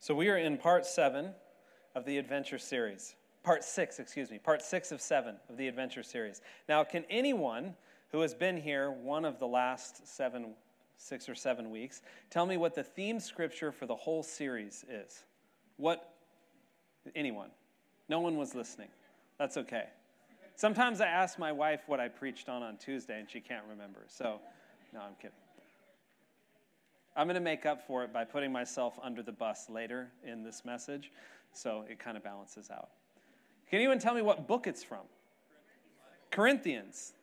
So we are in part seven of the adventure series. Part six, excuse me, part six of seven of the adventure series. Now, can anyone who has been here one of the last seven, six or seven weeks tell me what the theme scripture for the whole series is? What? Anyone? No one was listening. That's okay. Sometimes I ask my wife what I preached on on Tuesday, and she can't remember. So, no, I'm kidding. I'm going to make up for it by putting myself under the bus later in this message, so it kind of balances out. Can anyone tell me what book it's from? Corinthians.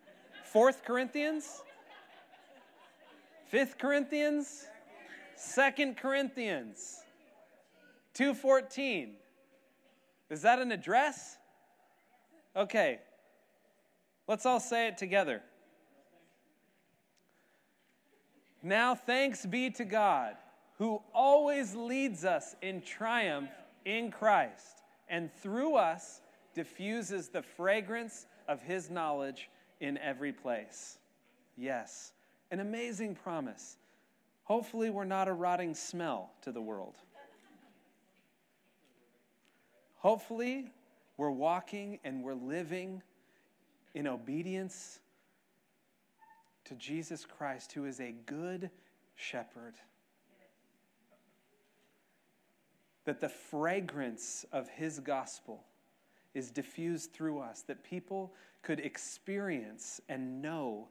Fourth Corinthians? Fifth Corinthians? Second Corinthians. 214. Is that an address? Okay. Let's all say it together. Now thanks be to God, who always leads us in triumph in Christ, and through us diffuses the fragrance of his knowledge in every place. Yes, an amazing promise. Hopefully, we're not a rotting smell to the world. Hopefully, we're walking and we're living in obedience to Jesus Christ, who is a good shepherd. That the fragrance of his gospel is diffused through us, that people could experience and know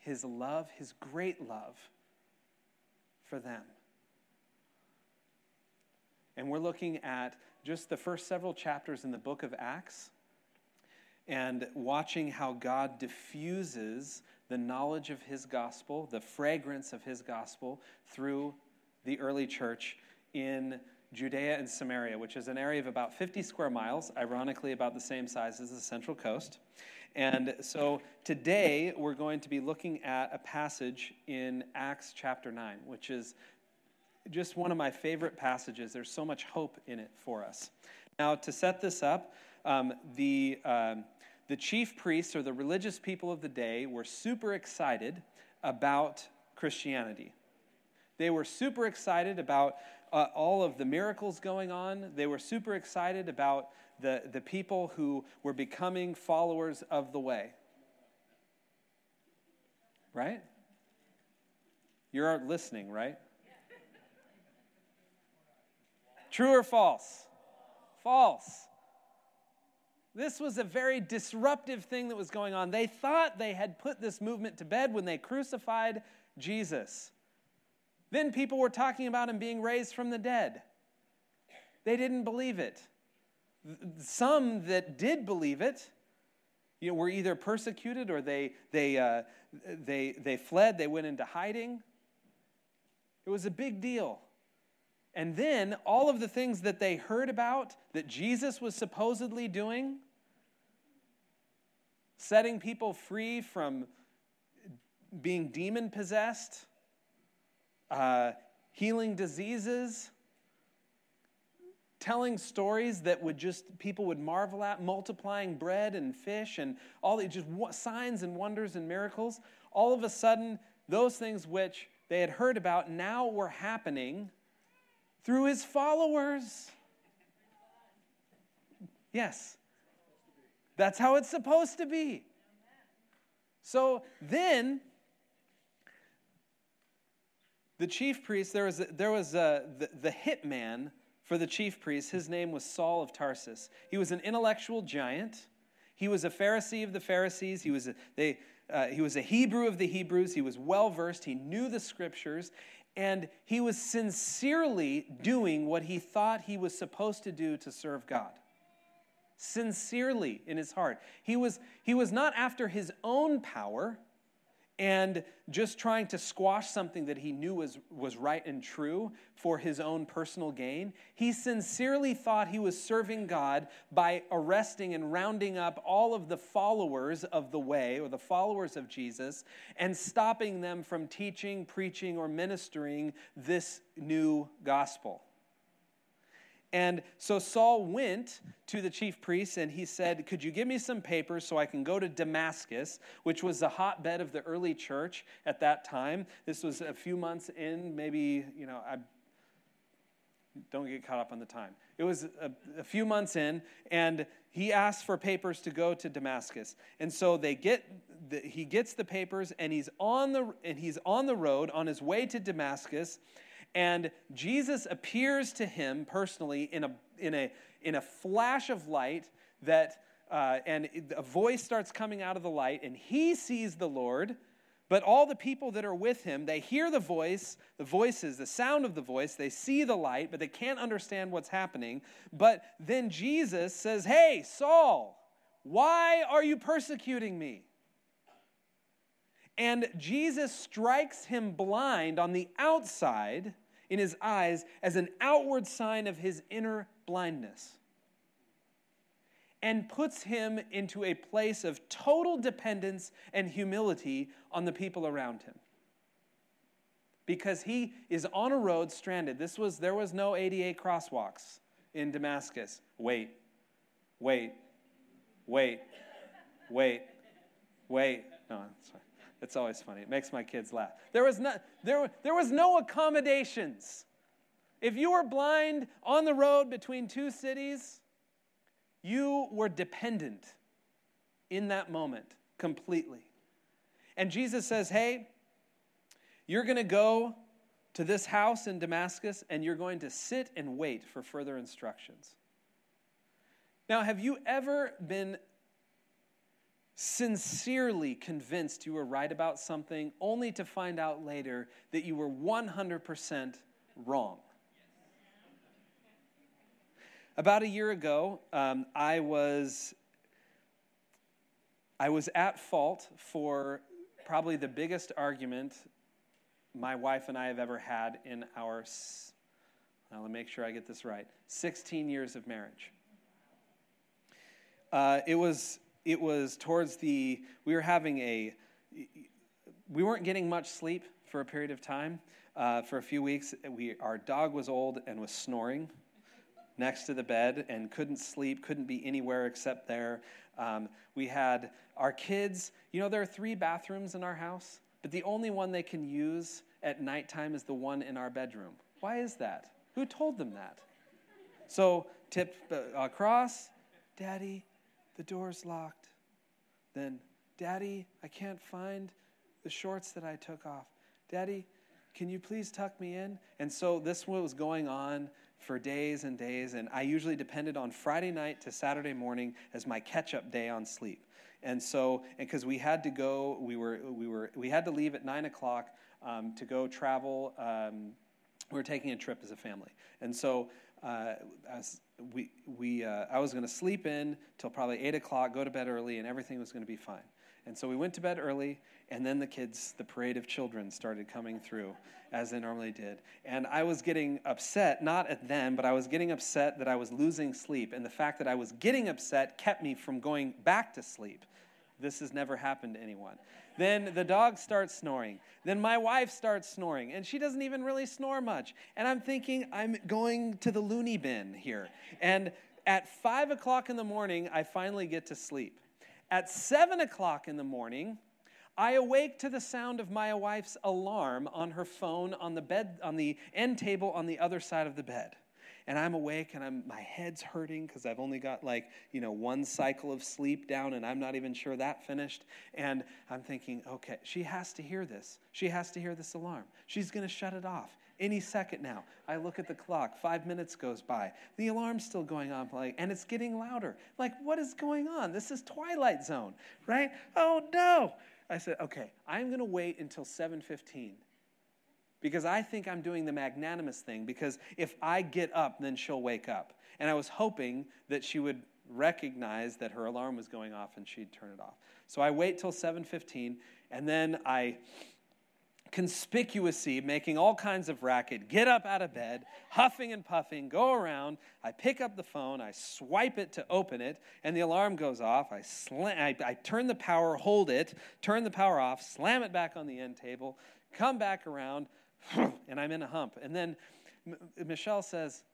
his love, his great love for them. And we're looking at just the first several chapters in the book of Acts and watching how God diffuses the knowledge of his gospel, the fragrance of his gospel through the early church in Judea and Samaria, which is an area of about 50 square miles, ironically, about the same size as the Central Coast. And so today we're going to be looking at a passage in Acts chapter 9, which is just one of my favorite passages. There's so much hope in it for us. Now, to set this up, um, the. Um, the chief priests or the religious people of the day were super excited about Christianity. They were super excited about uh, all of the miracles going on. They were super excited about the, the people who were becoming followers of the way. Right? You're listening, right? True or false? False. This was a very disruptive thing that was going on. They thought they had put this movement to bed when they crucified Jesus. Then people were talking about him being raised from the dead. They didn't believe it. Some that did believe it you know, were either persecuted or they, they, uh, they, they fled, they went into hiding. It was a big deal. And then all of the things that they heard about that Jesus was supposedly doing, setting people free from being demon possessed, uh, healing diseases, telling stories that would just people would marvel at, multiplying bread and fish and all the just signs and wonders and miracles. All of a sudden, those things which they had heard about now were happening through his followers. Yes. That's how it's supposed to be. So then, the chief priest, there was, a, there was a, the, the hitman for the chief priest. His name was Saul of Tarsus. He was an intellectual giant. He was a Pharisee of the Pharisees. He was a, they, uh, he was a Hebrew of the Hebrews. He was well versed. He knew the scriptures and he was sincerely doing what he thought he was supposed to do to serve God. Sincerely in his heart. He was, he was not after his own power and just trying to squash something that he knew was, was right and true for his own personal gain. He sincerely thought he was serving God by arresting and rounding up all of the followers of the way or the followers of Jesus and stopping them from teaching, preaching, or ministering this new gospel. And so Saul went to the chief priests and he said, Could you give me some papers so I can go to Damascus, which was the hotbed of the early church at that time? This was a few months in, maybe, you know, I Don't get caught up on the time. It was a, a, few months in, and he asked for papers to go to Damascus. And so they get he gets the papers, and he's on the and he's on the road on his way to Damascus. And Jesus appears to him personally in a in a in a flash of light that uh, and a voice starts coming out of the light, and he sees the Lord but all the people that are with him, they hear the voice, the voices, the sound of the voice, they see the light, but they can't understand what's happening. But then Jesus says, Hey, Saul, why are you persecuting me? And Jesus strikes him blind on the outside in his eyes as an outward sign of his inner blindness and puts him into a place of total dependence and humility on the people around him. Because he is on a road stranded. This was there was no ADA crosswalks in Damascus. Wait. Wait. Wait. Wait. Wait. No, sorry. It's always funny. It makes my kids laugh. There was no, there, there was no accommodations. If you were blind on the road between two cities, you were dependent in that moment completely. And Jesus says, Hey, you're going to go to this house in Damascus and you're going to sit and wait for further instructions. Now, have you ever been sincerely convinced you were right about something only to find out later that you were 100% wrong? About a year ago, um, I was I was at fault for probably the biggest argument my wife and I have ever had in our. Now, let me make sure I get this right. 16 years of marriage. Uh, it was it was towards the we were having a we weren't getting much sleep for a period of time uh, for a few weeks we our dog was old and was snoring next to the bed and couldn't sleep, couldn't be anywhere except there. Um, we had our kids, you know, there are three bathrooms in our house, but the only one they can use at nighttime is the one in our bedroom. Why is that? Who told them that? So, tip uh, across, Daddy, the door's locked. Then, Daddy, I can't find the shorts that I took off. Daddy, can you please tuck me in? And so this was going on for days and days, and I usually depended on Friday night to Saturday morning as my catch-up day on sleep. And so, and because we had to go, we were we were we had to leave at nine o'clock um, to go travel. Um, we were taking a trip as a family, and so uh, as we we uh, I was going to sleep in till probably eight o'clock, go to bed early, and everything was going to be fine. And so we went to bed early, and then the kids, the parade of children, started coming through as they normally did. And I was getting upset, not at them, but I was getting upset that I was losing sleep. And the fact that I was getting upset kept me from going back to sleep. This has never happened to anyone. Then the dog starts snoring. Then my wife starts snoring, and she doesn't even really snore much. And I'm thinking, I'm going to the loony bin here. And at five o'clock in the morning, I finally get to sleep. At seven o'clock in the morning, I awake to the sound of my wife's alarm on her phone on the bed on the end table on the other side of the bed. And I'm awake and I'm my head's hurting because I've only got like, you know, one cycle of sleep down and I'm not even sure that finished. And I'm thinking, okay, she has to hear this. She has to hear this alarm. She's gonna shut it off any second now. I look at the clock, five minutes goes by. The alarm's still going on, like, and it's getting louder. Like, what is going on? This is Twilight Zone, right? Oh no. I said, okay, I'm gonna wait until 7:15 because I think I'm doing the magnanimous thing because if I get up, then she'll wake up. And I was hoping that she would recognize that her alarm was going off and she'd turn it off. So I wait till 7:15 and then I conspicuously making all kinds of racket, get up out of bed, huffing and puffing, go around. I pick up the phone, I swipe it to open it, and the alarm goes off. I, slam, I, I turn the power, hold it, turn the power off, slam it back on the end table, come back around, and I'm in a hump. And then M- Michelle says,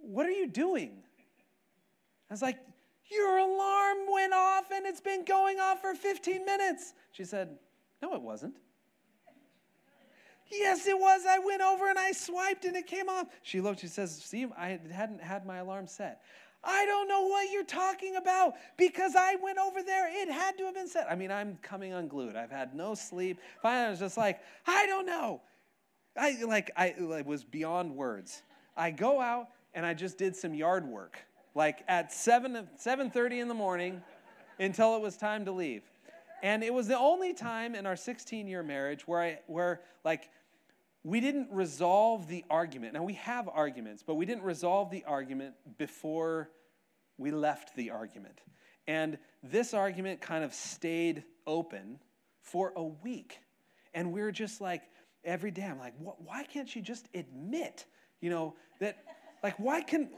What are you doing? I was like, Your alarm went off and it's been going off for 15 minutes. She said, No, it wasn't. Yes, it was. I went over and I swiped and it came off. She looked, she says, See, I hadn't had my alarm set. I don't know what you're talking about because I went over there. It had to have been set. I mean, I'm coming unglued. I've had no sleep. Finally, I was just like, I don't know. I like I it was beyond words. I go out and I just did some yard work, like at 7 7:30 in the morning until it was time to leave. And it was the only time in our 16 year marriage where I where like we didn't resolve the argument. Now we have arguments, but we didn't resolve the argument before we left the argument. And this argument kind of stayed open for a week. And we we're just like, every day, I'm like, why can't she just admit, you know, that, like, why can,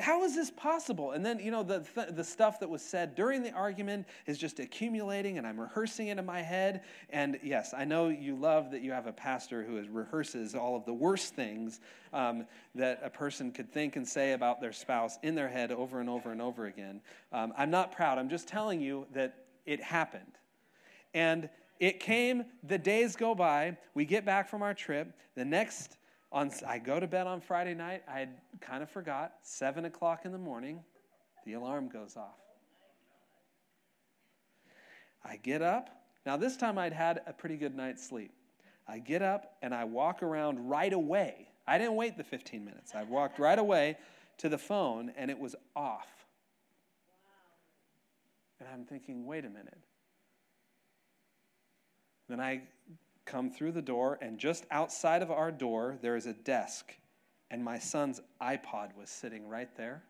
how is this possible? And then, you know, the, th- the stuff that was said during the argument is just accumulating, and I'm rehearsing it in my head. And yes, I know you love that you have a pastor who rehearses all of the worst things um, that a person could think and say about their spouse in their head over and over and over again. Um, I'm not proud. I'm just telling you that it happened. And it came, the days go by, we get back from our trip. The next on, I go to bed on Friday night. I had kind of forgot. Seven o'clock in the morning, the alarm goes off. I get up. Now, this time I'd had a pretty good night's sleep. I get up and I walk around right away. I didn't wait the 15 minutes. I walked right away to the phone and it was off. And I'm thinking, wait a minute. Then I come through the door, and just outside of our door, there is a desk, and my son's iPod was sitting right there.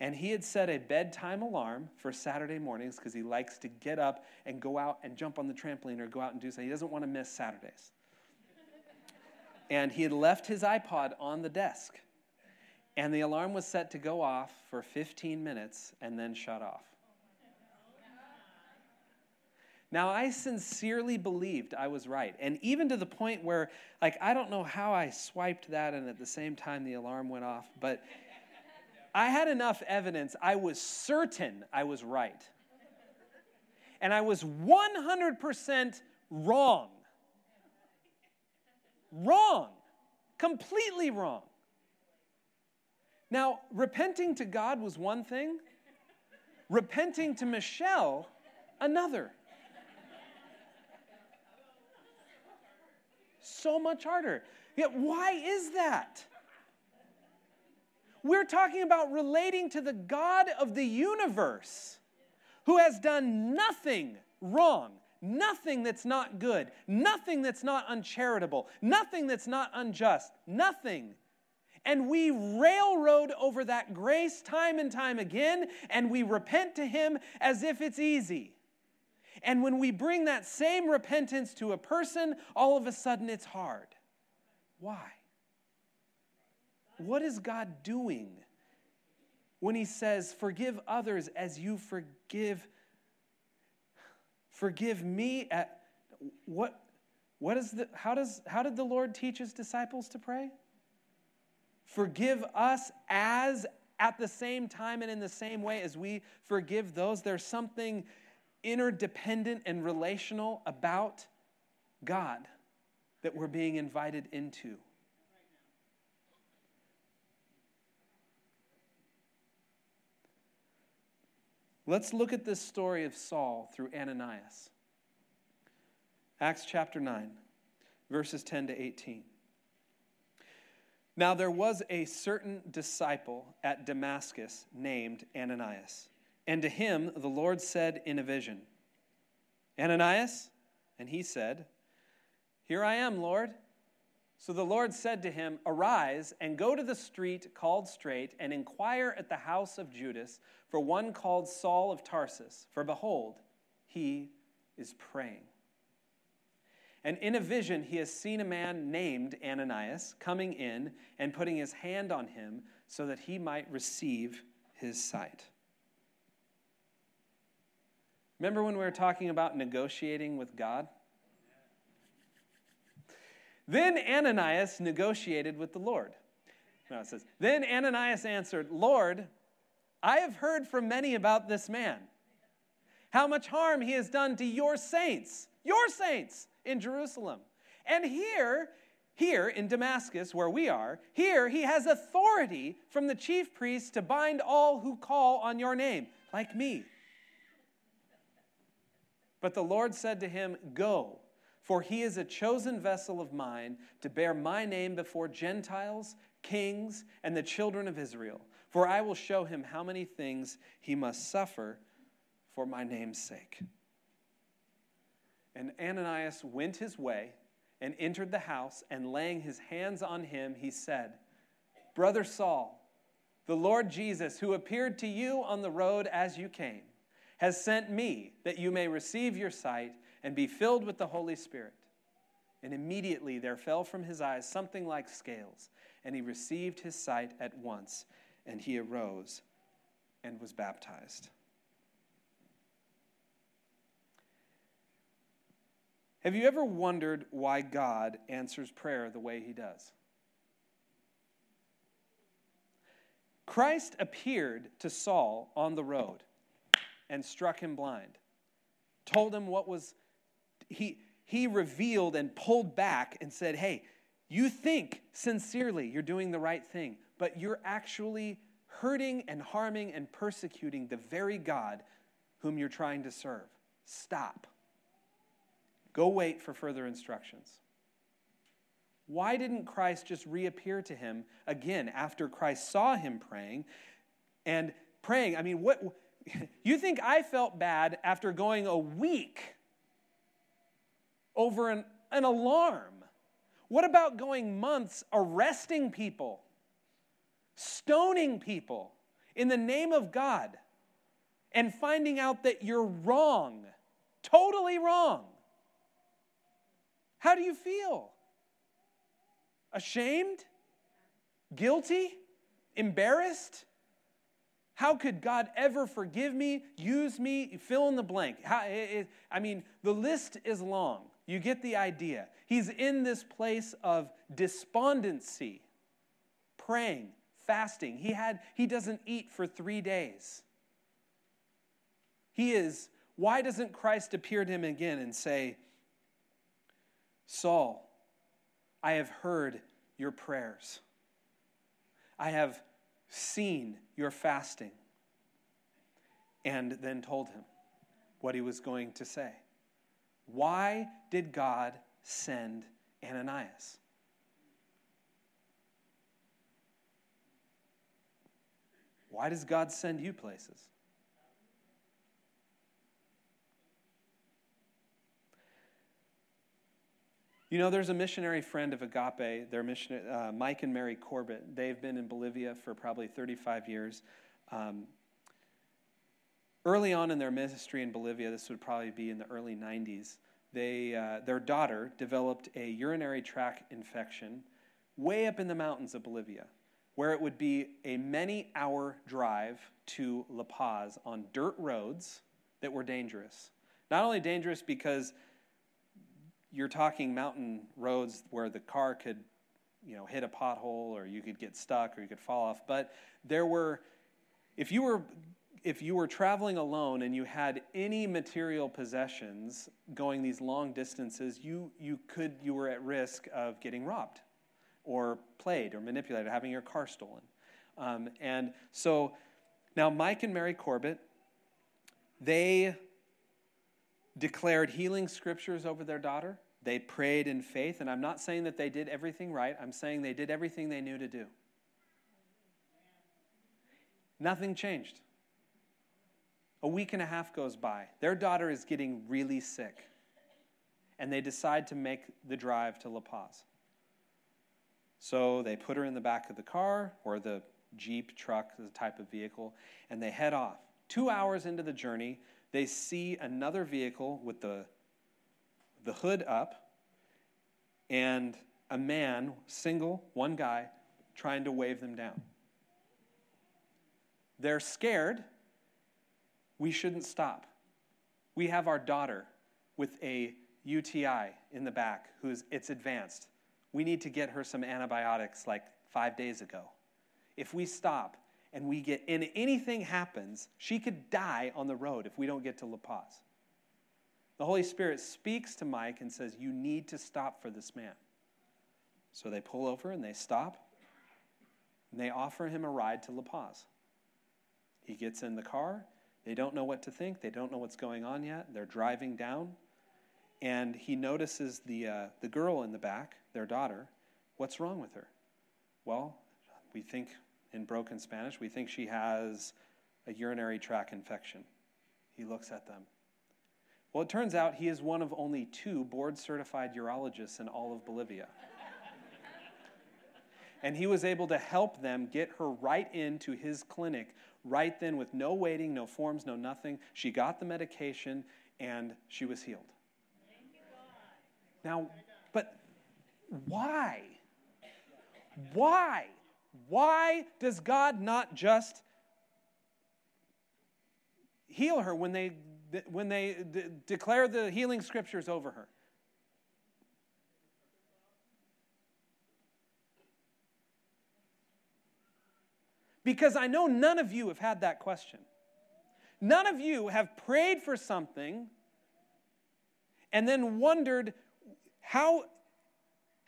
And he had set a bedtime alarm for Saturday mornings because he likes to get up and go out and jump on the trampoline or go out and do something. He doesn't want to miss Saturdays. and he had left his iPod on the desk. And the alarm was set to go off for 15 minutes and then shut off. Now, I sincerely believed I was right. And even to the point where, like, I don't know how I swiped that and at the same time the alarm went off, but I had enough evidence. I was certain I was right. And I was 100% wrong. Wrong. Completely wrong. Now, repenting to God was one thing, repenting to Michelle, another. So much harder. Yet, why is that? We're talking about relating to the God of the universe who has done nothing wrong, nothing that's not good, nothing that's not uncharitable, nothing that's not unjust, nothing. And we railroad over that grace time and time again, and we repent to Him as if it's easy. And when we bring that same repentance to a person, all of a sudden it's hard. Why? What is God doing when He says, Forgive others as you forgive? Forgive me at what? What is the, how, does, how did the Lord teach his disciples to pray? Forgive us as at the same time and in the same way as we forgive those. There's something interdependent and relational about God that we're being invited into. Let's look at this story of Saul through Ananias. Acts chapter 9, verses 10 to 18. Now there was a certain disciple at Damascus named Ananias. And to him the Lord said in a vision, Ananias? And he said, Here I am, Lord. So the Lord said to him, Arise and go to the street called Straight, and inquire at the house of Judas for one called Saul of Tarsus, for behold, he is praying. And in a vision, he has seen a man named Ananias coming in and putting his hand on him so that he might receive his sight. Remember when we were talking about negotiating with God? Then Ananias negotiated with the Lord. Now it says, Then Ananias answered, Lord, I have heard from many about this man, how much harm he has done to your saints, your saints in Jerusalem. And here, here in Damascus, where we are, here he has authority from the chief priests to bind all who call on your name, like me. But the Lord said to him, Go, for he is a chosen vessel of mine to bear my name before Gentiles, kings, and the children of Israel. For I will show him how many things he must suffer for my name's sake. And Ananias went his way and entered the house, and laying his hands on him, he said, Brother Saul, the Lord Jesus, who appeared to you on the road as you came, has sent me that you may receive your sight and be filled with the Holy Spirit. And immediately there fell from his eyes something like scales, and he received his sight at once, and he arose and was baptized. Have you ever wondered why God answers prayer the way he does? Christ appeared to Saul on the road and struck him blind. Told him what was, he, he revealed and pulled back and said, Hey, you think sincerely you're doing the right thing, but you're actually hurting and harming and persecuting the very God whom you're trying to serve. Stop. Go wait for further instructions. Why didn't Christ just reappear to him again after Christ saw him praying and praying? I mean, what you think I felt bad after going a week over an, an alarm? What about going months arresting people, stoning people in the name of God, and finding out that you're wrong, totally wrong? How do you feel? Ashamed? Guilty? Embarrassed? How could God ever forgive me, use me, fill in the blank? How, it, I mean, the list is long. You get the idea. He's in this place of despondency, praying, fasting. He, had, he doesn't eat for three days. He is, why doesn't Christ appear to him again and say, Saul, I have heard your prayers. I have seen your fasting. And then told him what he was going to say. Why did God send Ananias? Why does God send you places? You know, there's a missionary friend of Agape, their mission, uh, Mike and Mary Corbett. They've been in Bolivia for probably 35 years. Um, early on in their ministry in Bolivia, this would probably be in the early 90s, they, uh, their daughter developed a urinary tract infection way up in the mountains of Bolivia, where it would be a many hour drive to La Paz on dirt roads that were dangerous. Not only dangerous because you're talking mountain roads where the car could, you know, hit a pothole or you could get stuck or you could fall off. But there were, if you were if you were traveling alone and you had any material possessions going these long distances, you, you could you were at risk of getting robbed or played or manipulated, having your car stolen. Um, and so now Mike and Mary Corbett, they declared healing scriptures over their daughter. They prayed in faith, and I'm not saying that they did everything right. I'm saying they did everything they knew to do. Nothing changed. A week and a half goes by. Their daughter is getting really sick, and they decide to make the drive to La Paz. So they put her in the back of the car or the Jeep, truck, the type of vehicle, and they head off. Two hours into the journey, they see another vehicle with the, the hood up and a man, single, one guy, trying to wave them down. They're scared. We shouldn't stop. We have our daughter with a UTI in the back who's it's advanced. We need to get her some antibiotics like 5 days ago. If we stop, and we get and anything happens, she could die on the road if we don't get to La Paz. The Holy Spirit speaks to Mike and says, You need to stop for this man. So they pull over and they stop. And they offer him a ride to La Paz. He gets in the car. They don't know what to think. They don't know what's going on yet. They're driving down. And he notices the, uh, the girl in the back, their daughter. What's wrong with her? Well, we think in broken Spanish, we think she has a urinary tract infection. He looks at them. Well, it turns out he is one of only two board certified urologists in all of Bolivia. and he was able to help them get her right into his clinic right then with no waiting, no forms, no nothing. She got the medication and she was healed. Now, but why? Why? Why does God not just heal her when they, when they de- declare the healing scriptures over her? Because I know none of you have had that question. None of you have prayed for something and then wondered how,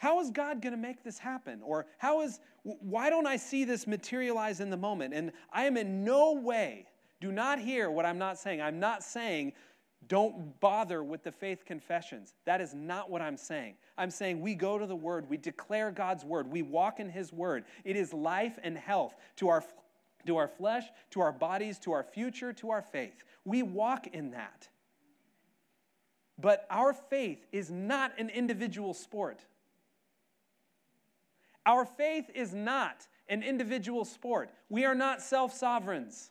how is God going to make this happen? Or how is, why don't I see this materialize in the moment? And I am in no way, do not hear what I'm not saying. I'm not saying don't bother with the faith confessions. That is not what I'm saying. I'm saying we go to the Word, we declare God's Word, we walk in His Word. It is life and health to our, to our flesh, to our bodies, to our future, to our faith. We walk in that. But our faith is not an individual sport. Our faith is not an individual sport. We are not self sovereigns.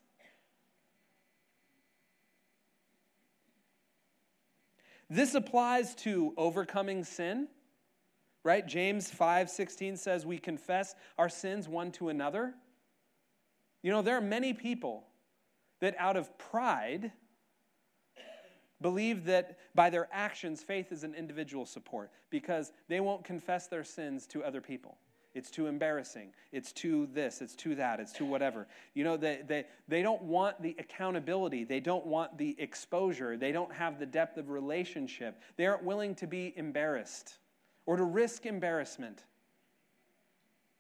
This applies to overcoming sin, right? James 5:16 says we confess our sins one to another. You know, there are many people that out of pride believe that by their actions faith is an individual support because they won't confess their sins to other people. It's too embarrassing. It's too this. It's too that. It's too whatever. You know, they, they, they don't want the accountability. They don't want the exposure. They don't have the depth of relationship. They aren't willing to be embarrassed or to risk embarrassment.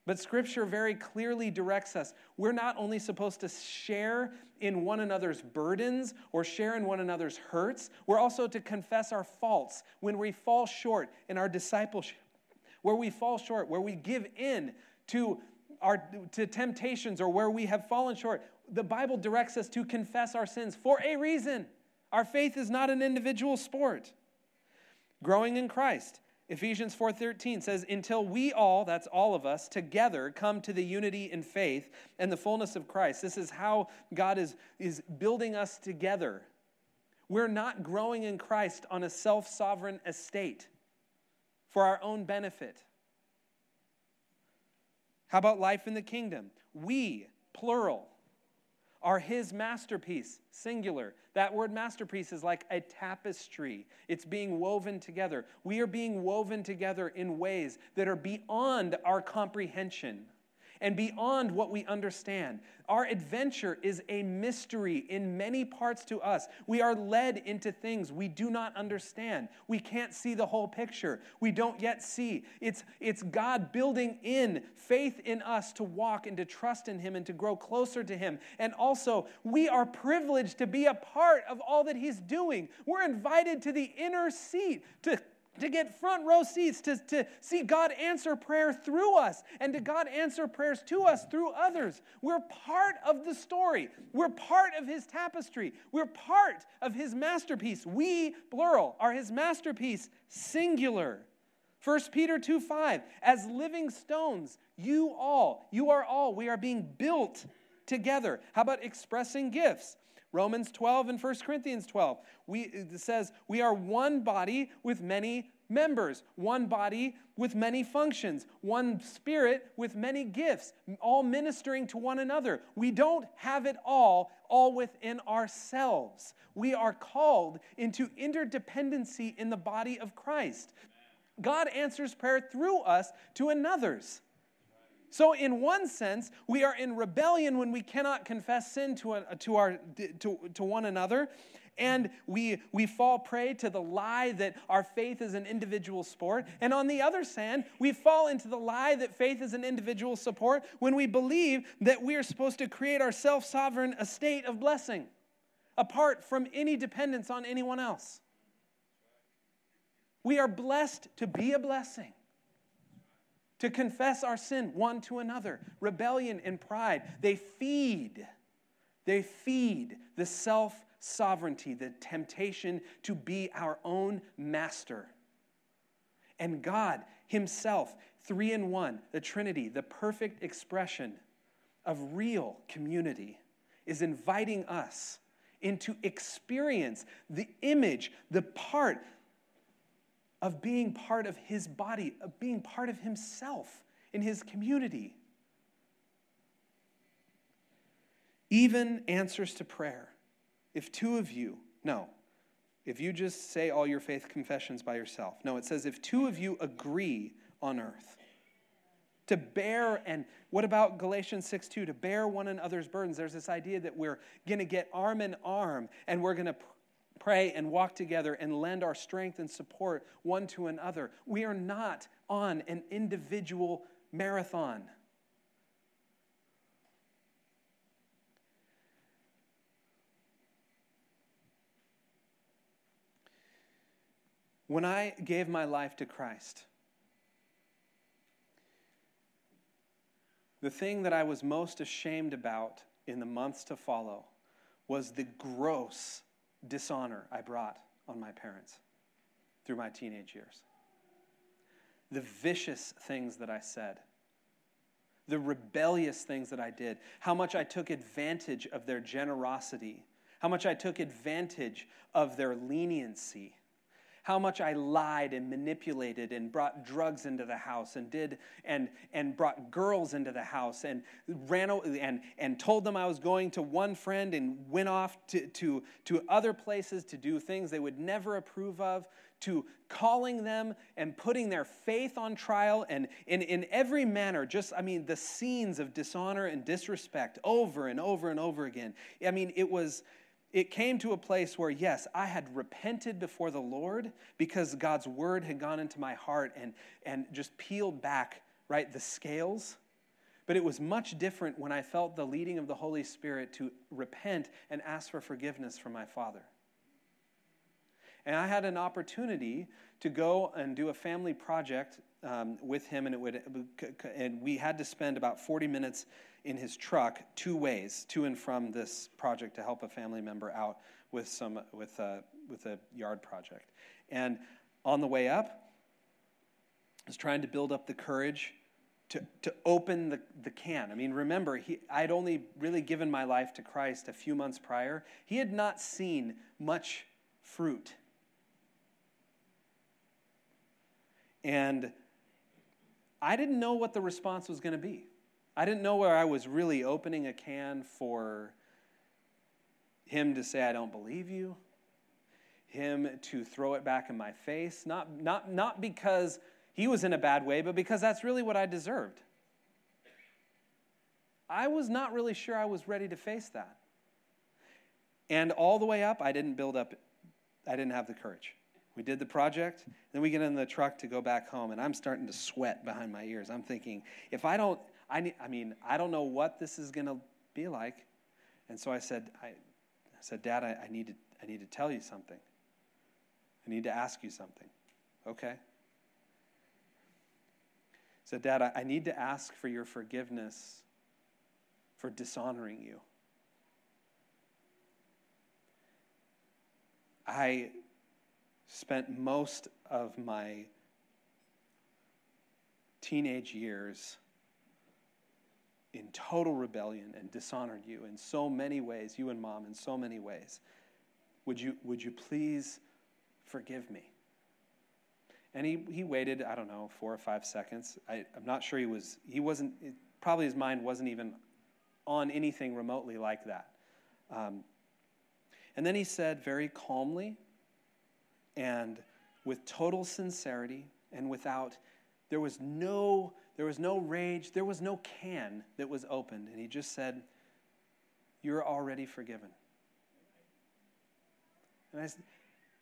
But Scripture very clearly directs us. We're not only supposed to share in one another's burdens or share in one another's hurts, we're also to confess our faults when we fall short in our discipleship where we fall short, where we give in to our to temptations or where we have fallen short. The Bible directs us to confess our sins for a reason. Our faith is not an individual sport. Growing in Christ. Ephesians 4:13 says until we all that's all of us together come to the unity in faith and the fullness of Christ. This is how God is is building us together. We're not growing in Christ on a self-sovereign estate for our own benefit. How about life in the kingdom? We, plural, are his masterpiece, singular. That word masterpiece is like a tapestry, it's being woven together. We are being woven together in ways that are beyond our comprehension and beyond what we understand. Our adventure is a mystery in many parts to us. We are led into things we do not understand. We can't see the whole picture. We don't yet see. It's, it's God building in faith in us to walk and to trust in Him and to grow closer to Him. And also, we are privileged to be a part of all that He's doing. We're invited to the inner seat to to get front row seats, to, to see God answer prayer through us, and to God answer prayers to us through others. We're part of the story. We're part of His tapestry. We're part of His masterpiece. We, plural, are His masterpiece, singular. 1 Peter 2 5, as living stones, you all, you are all, we are being built together. How about expressing gifts? Romans 12 and 1 Corinthians 12. We, it says, We are one body with many members, one body with many functions, one spirit with many gifts, all ministering to one another. We don't have it all, all within ourselves. We are called into interdependency in the body of Christ. God answers prayer through us to another's. So, in one sense, we are in rebellion when we cannot confess sin to, a, to, our, to, to one another. and we, we fall prey to the lie that our faith is an individual sport. And on the other hand, we fall into the lie that faith is an individual support when we believe that we are supposed to create our self sovereign estate of blessing apart from any dependence on anyone else. We are blessed to be a blessing to confess our sin one to another. Rebellion and pride, they feed, they feed the self sovereignty, the temptation to be our own master. And God Himself, three in one, the Trinity, the perfect expression of real community, is inviting us into experience the image, the part, of being part of his body, of being part of himself in his community. Even answers to prayer. If two of you, no, if you just say all your faith confessions by yourself. No, it says if two of you agree on earth to bear and what about galatians 6 2 to bear one another's burdens there's this idea that we're going to get arm in arm and we're going to pray and walk together and lend our strength and support one to another. We are not on an individual marathon. When I gave my life to Christ, the thing that I was most ashamed about in the months to follow was the gross dishonor I brought on my parents through my teenage years. The vicious things that I said, the rebellious things that I did, how much I took advantage of their generosity, how much I took advantage of their leniency how much I lied and manipulated and brought drugs into the house and did and and brought girls into the house and ran and and told them I was going to one friend and went off to to to other places to do things they would never approve of to calling them and putting their faith on trial and in, in every manner just i mean the scenes of dishonor and disrespect over and over and over again. I mean it was it came to a place where, yes, I had repented before the Lord because God's word had gone into my heart and, and just peeled back, right, the scales. But it was much different when I felt the leading of the Holy Spirit to repent and ask for forgiveness from my Father. And I had an opportunity to go and do a family project um, with him, and, it would, and we had to spend about 40 minutes in his truck two ways to and from this project to help a family member out with some with a, with a yard project and on the way up I was trying to build up the courage to, to open the, the can. I mean, remember, he, I'd only really given my life to Christ a few months prior. He had not seen much fruit. And I didn't know what the response was going to be. I didn't know where I was really opening a can for him to say, I don't believe you, him to throw it back in my face, not, not, not because he was in a bad way, but because that's really what I deserved. I was not really sure I was ready to face that. And all the way up, I didn't build up, I didn't have the courage. We did the project, then we get in the truck to go back home, and I'm starting to sweat behind my ears. I'm thinking, if I don't, I, need, I mean, I don't know what this is going to be like. And so I said, I, I said, Dad, I, I, need to, I need to tell you something. I need to ask you something. Okay. I said, Dad, I, I need to ask for your forgiveness for dishonoring you. I spent most of my teenage years in total rebellion and dishonored you in so many ways, you and mom in so many ways. Would you, would you please forgive me? And he, he waited, I don't know, four or five seconds. I, I'm not sure he was, he wasn't, probably his mind wasn't even on anything remotely like that. Um, and then he said very calmly and with total sincerity and without, there was no there was no rage. There was no can that was opened. And he just said, You're already forgiven. And I,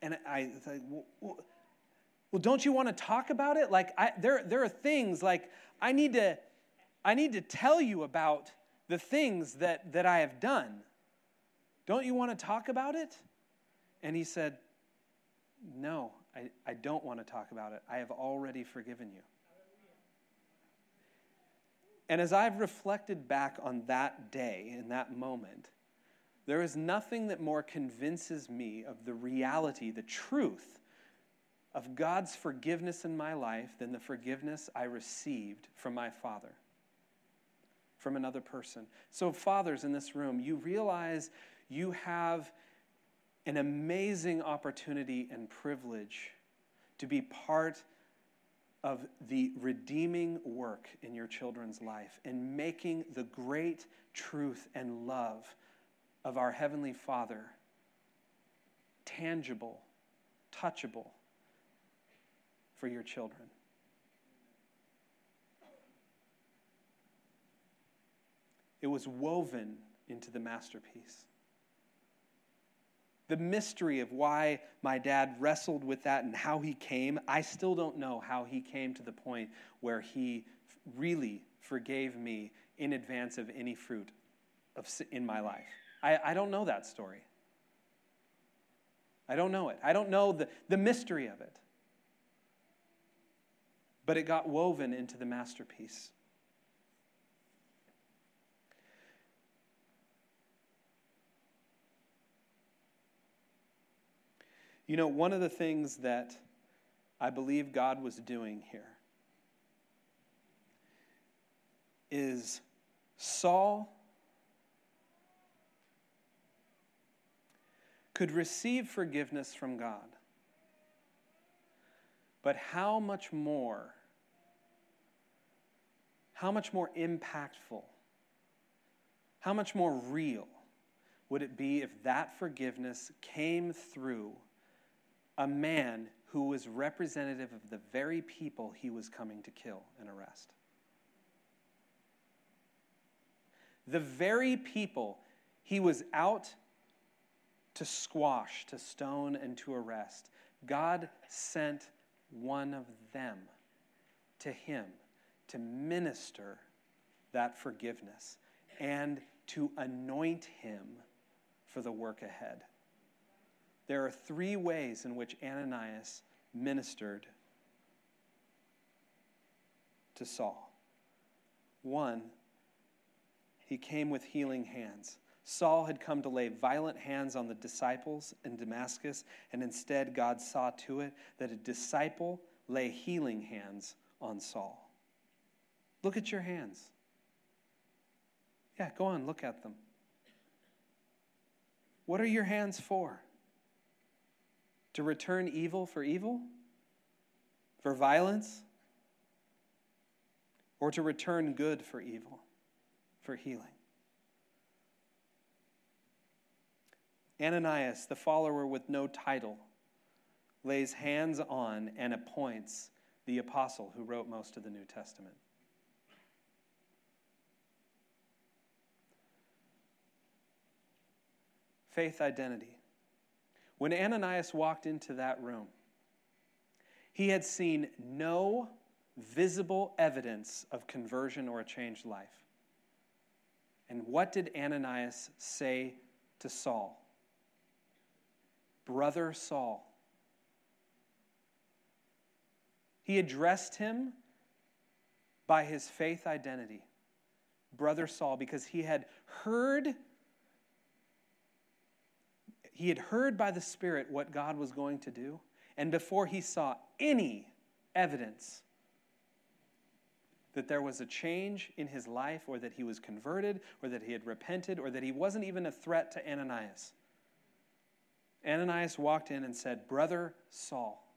and I like, well, well, don't you want to talk about it? Like, I, there, there are things like I need to, I need to tell you about the things that, that I have done. Don't you want to talk about it? And he said, No, I, I don't want to talk about it. I have already forgiven you. And as I've reflected back on that day, in that moment, there is nothing that more convinces me of the reality, the truth of God's forgiveness in my life than the forgiveness I received from my Father, from another person. So, fathers in this room, you realize you have an amazing opportunity and privilege to be part of the redeeming work in your children's life and making the great truth and love of our Heavenly Father tangible, touchable for your children. It was woven into the masterpiece. The mystery of why my dad wrestled with that and how he came, I still don't know how he came to the point where he really forgave me in advance of any fruit of, in my life. I, I don't know that story. I don't know it. I don't know the, the mystery of it but it got woven into the masterpiece. You know, one of the things that I believe God was doing here is Saul could receive forgiveness from God. But how much more, how much more impactful, how much more real would it be if that forgiveness came through a man who was representative of the very people he was coming to kill and arrest? The very people he was out to squash, to stone, and to arrest. God sent one of them to him to minister that forgiveness and to anoint him for the work ahead. There are three ways in which Ananias ministered to Saul. One, he came with healing hands. Saul had come to lay violent hands on the disciples in Damascus, and instead God saw to it that a disciple lay healing hands on Saul. Look at your hands. Yeah, go on, look at them. What are your hands for? To return evil for evil? For violence? Or to return good for evil? For healing? Ananias, the follower with no title, lays hands on and appoints the apostle who wrote most of the New Testament. Faith identity. When Ananias walked into that room, he had seen no visible evidence of conversion or a changed life. And what did Ananias say to Saul? Brother Saul. He addressed him by his faith identity, Brother Saul, because he had heard he had heard by the Spirit what God was going to do, and before he saw any evidence that there was a change in his life, or that he was converted, or that he had repented, or that he wasn't even a threat to Ananias, Ananias walked in and said, Brother Saul,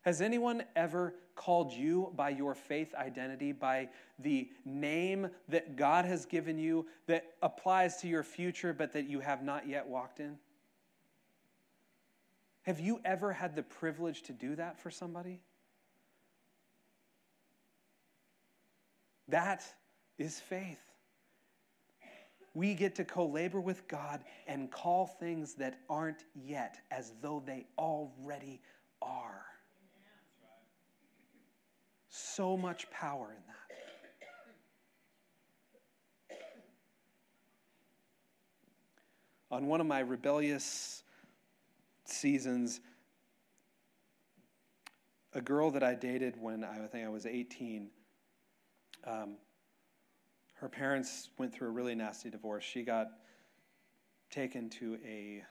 has anyone ever called you by your faith identity, by the name that God has given you that applies to your future but that you have not yet walked in? Have you ever had the privilege to do that for somebody? That is faith. we get to co labor with God and call things that aren't yet as though they already are. So much power in that. On one of my rebellious seasons, a girl that I dated when I think I was 18, um, her parents went through a really nasty divorce. She got taken to a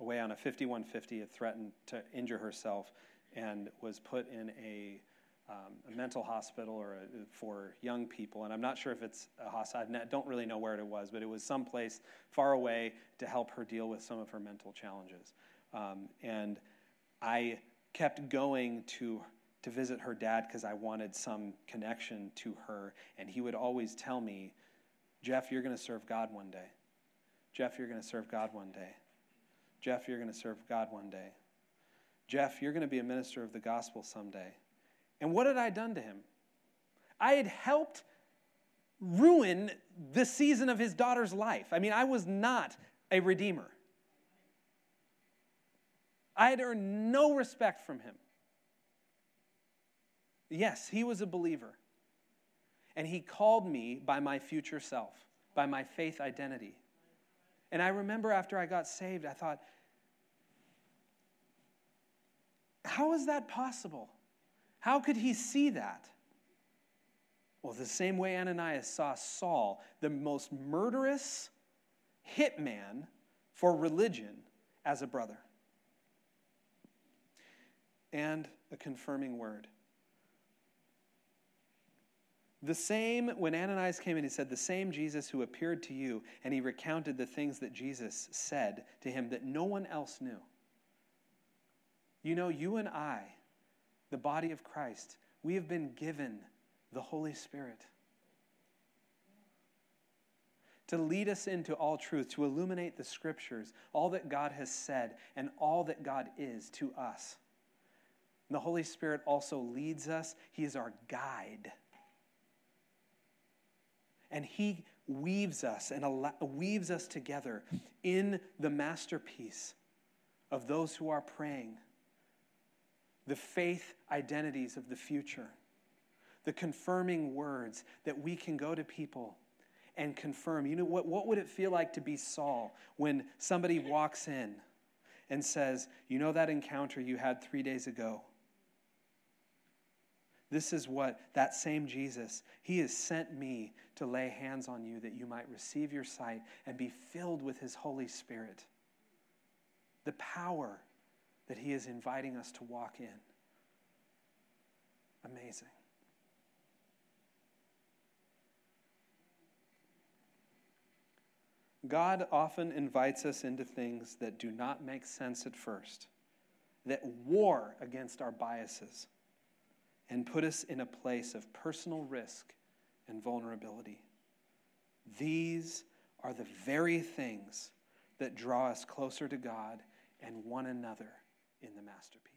away on a 5150, had threatened to injure herself, and was put in a, um, a mental hospital or a, for young people. And I'm not sure if it's a hospital. I don't really know where it was, but it was someplace far away to help her deal with some of her mental challenges. Um, and I kept going to to visit her dad because I wanted some connection to her. And he would always tell me, Jeff, you're going to serve God one day. Jeff, you're going to serve God one day. Jeff, you're going to serve God one day. Jeff, you're going to be a minister of the gospel someday. And what had I done to him? I had helped ruin the season of his daughter's life. I mean, I was not a redeemer. I had earned no respect from him. Yes, he was a believer. And he called me by my future self, by my faith identity. And I remember after I got saved, I thought, how is that possible? How could he see that? Well, the same way Ananias saw Saul, the most murderous hitman for religion, as a brother. And a confirming word. The same, when Ananias came in, he said, The same Jesus who appeared to you, and he recounted the things that Jesus said to him that no one else knew. You know, you and I, the body of Christ, we have been given the Holy Spirit to lead us into all truth, to illuminate the scriptures, all that God has said, and all that God is to us. And the Holy Spirit also leads us, He is our guide and He weaves us and weaves us together in the masterpiece of those who are praying, the faith identities of the future, the confirming words that we can go to people and confirm. You know, what, what would it feel like to be Saul when somebody walks in and says, You know that encounter you had three days ago? This is what that same Jesus, he has sent me to lay hands on you that you might receive your sight and be filled with his Holy Spirit. The power that he is inviting us to walk in. Amazing. God often invites us into things that do not make sense at first, that war against our biases and put us in a place of personal risk and vulnerability. These are the very things that draw us closer to God and one another in the masterpiece.